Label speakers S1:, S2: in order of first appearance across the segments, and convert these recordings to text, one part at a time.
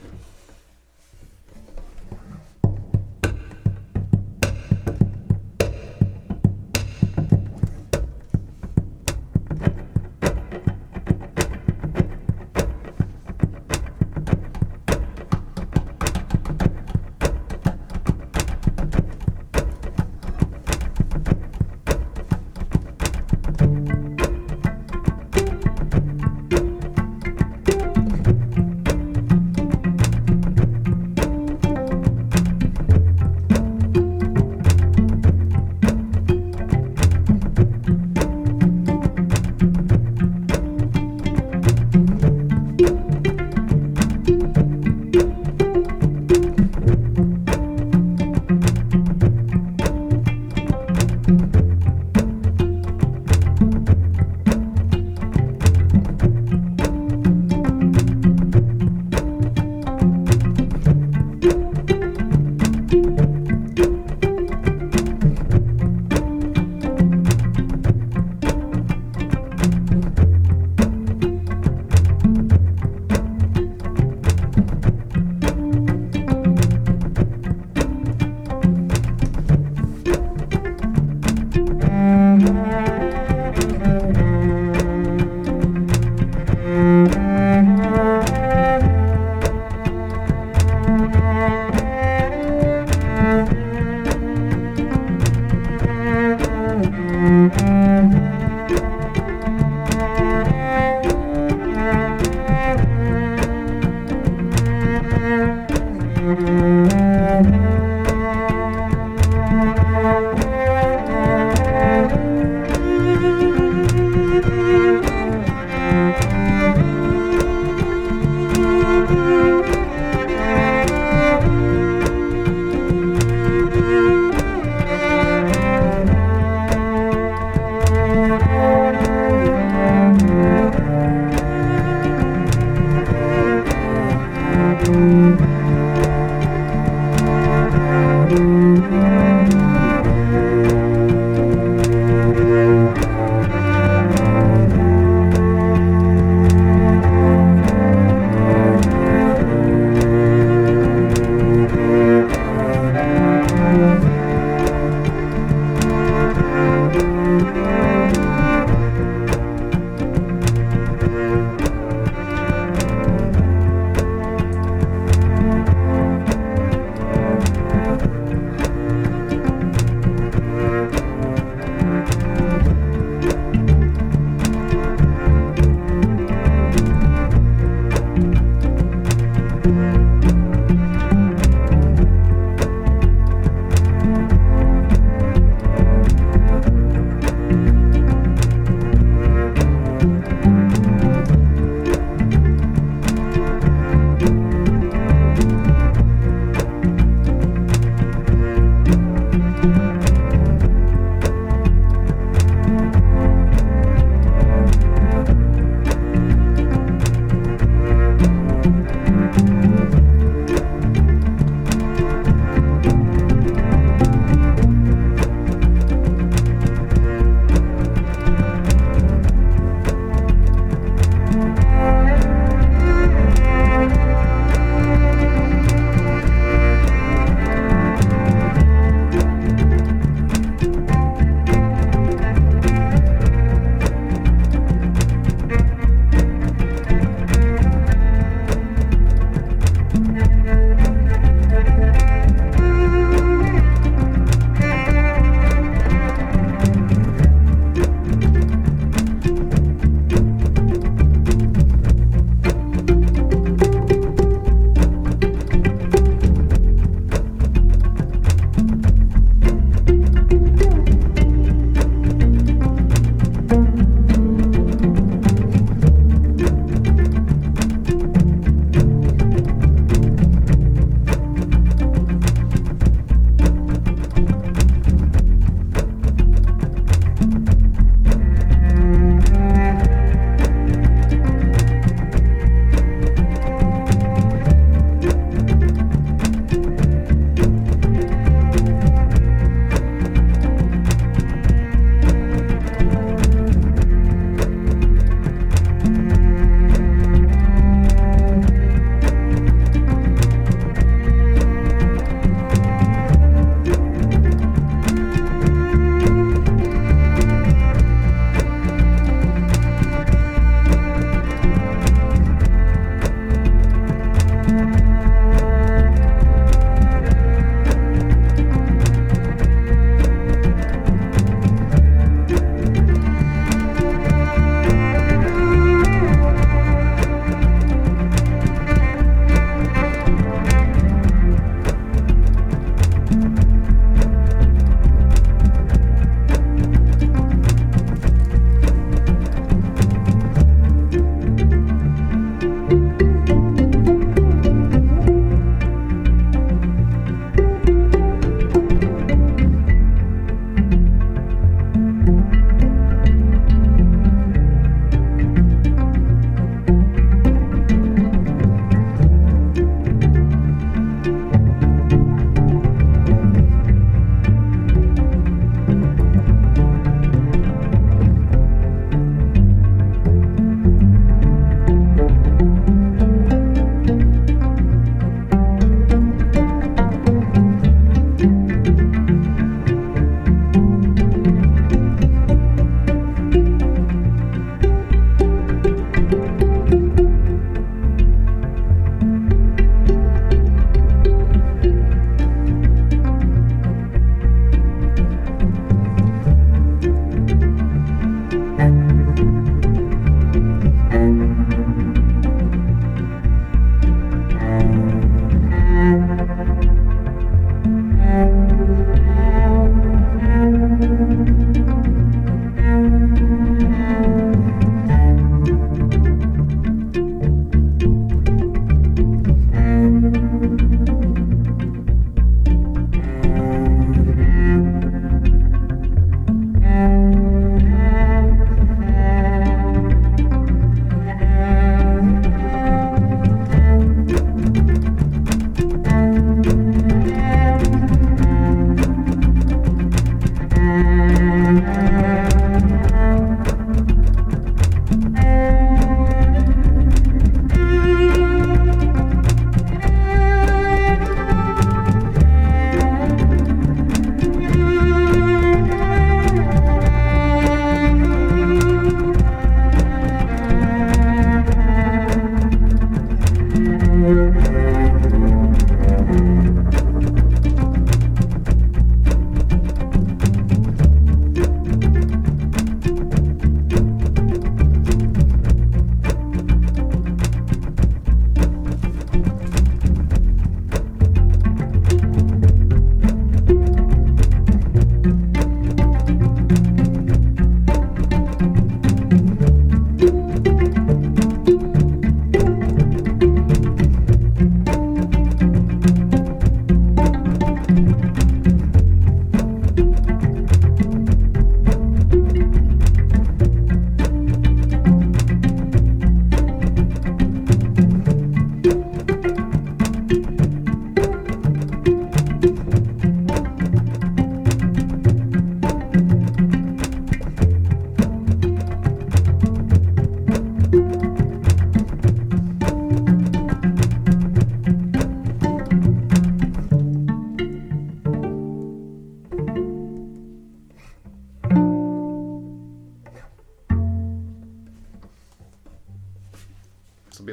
S1: dude.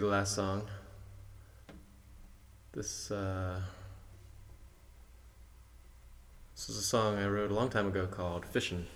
S1: Last song. This uh, this is a song I wrote a long time ago called "Fishin'."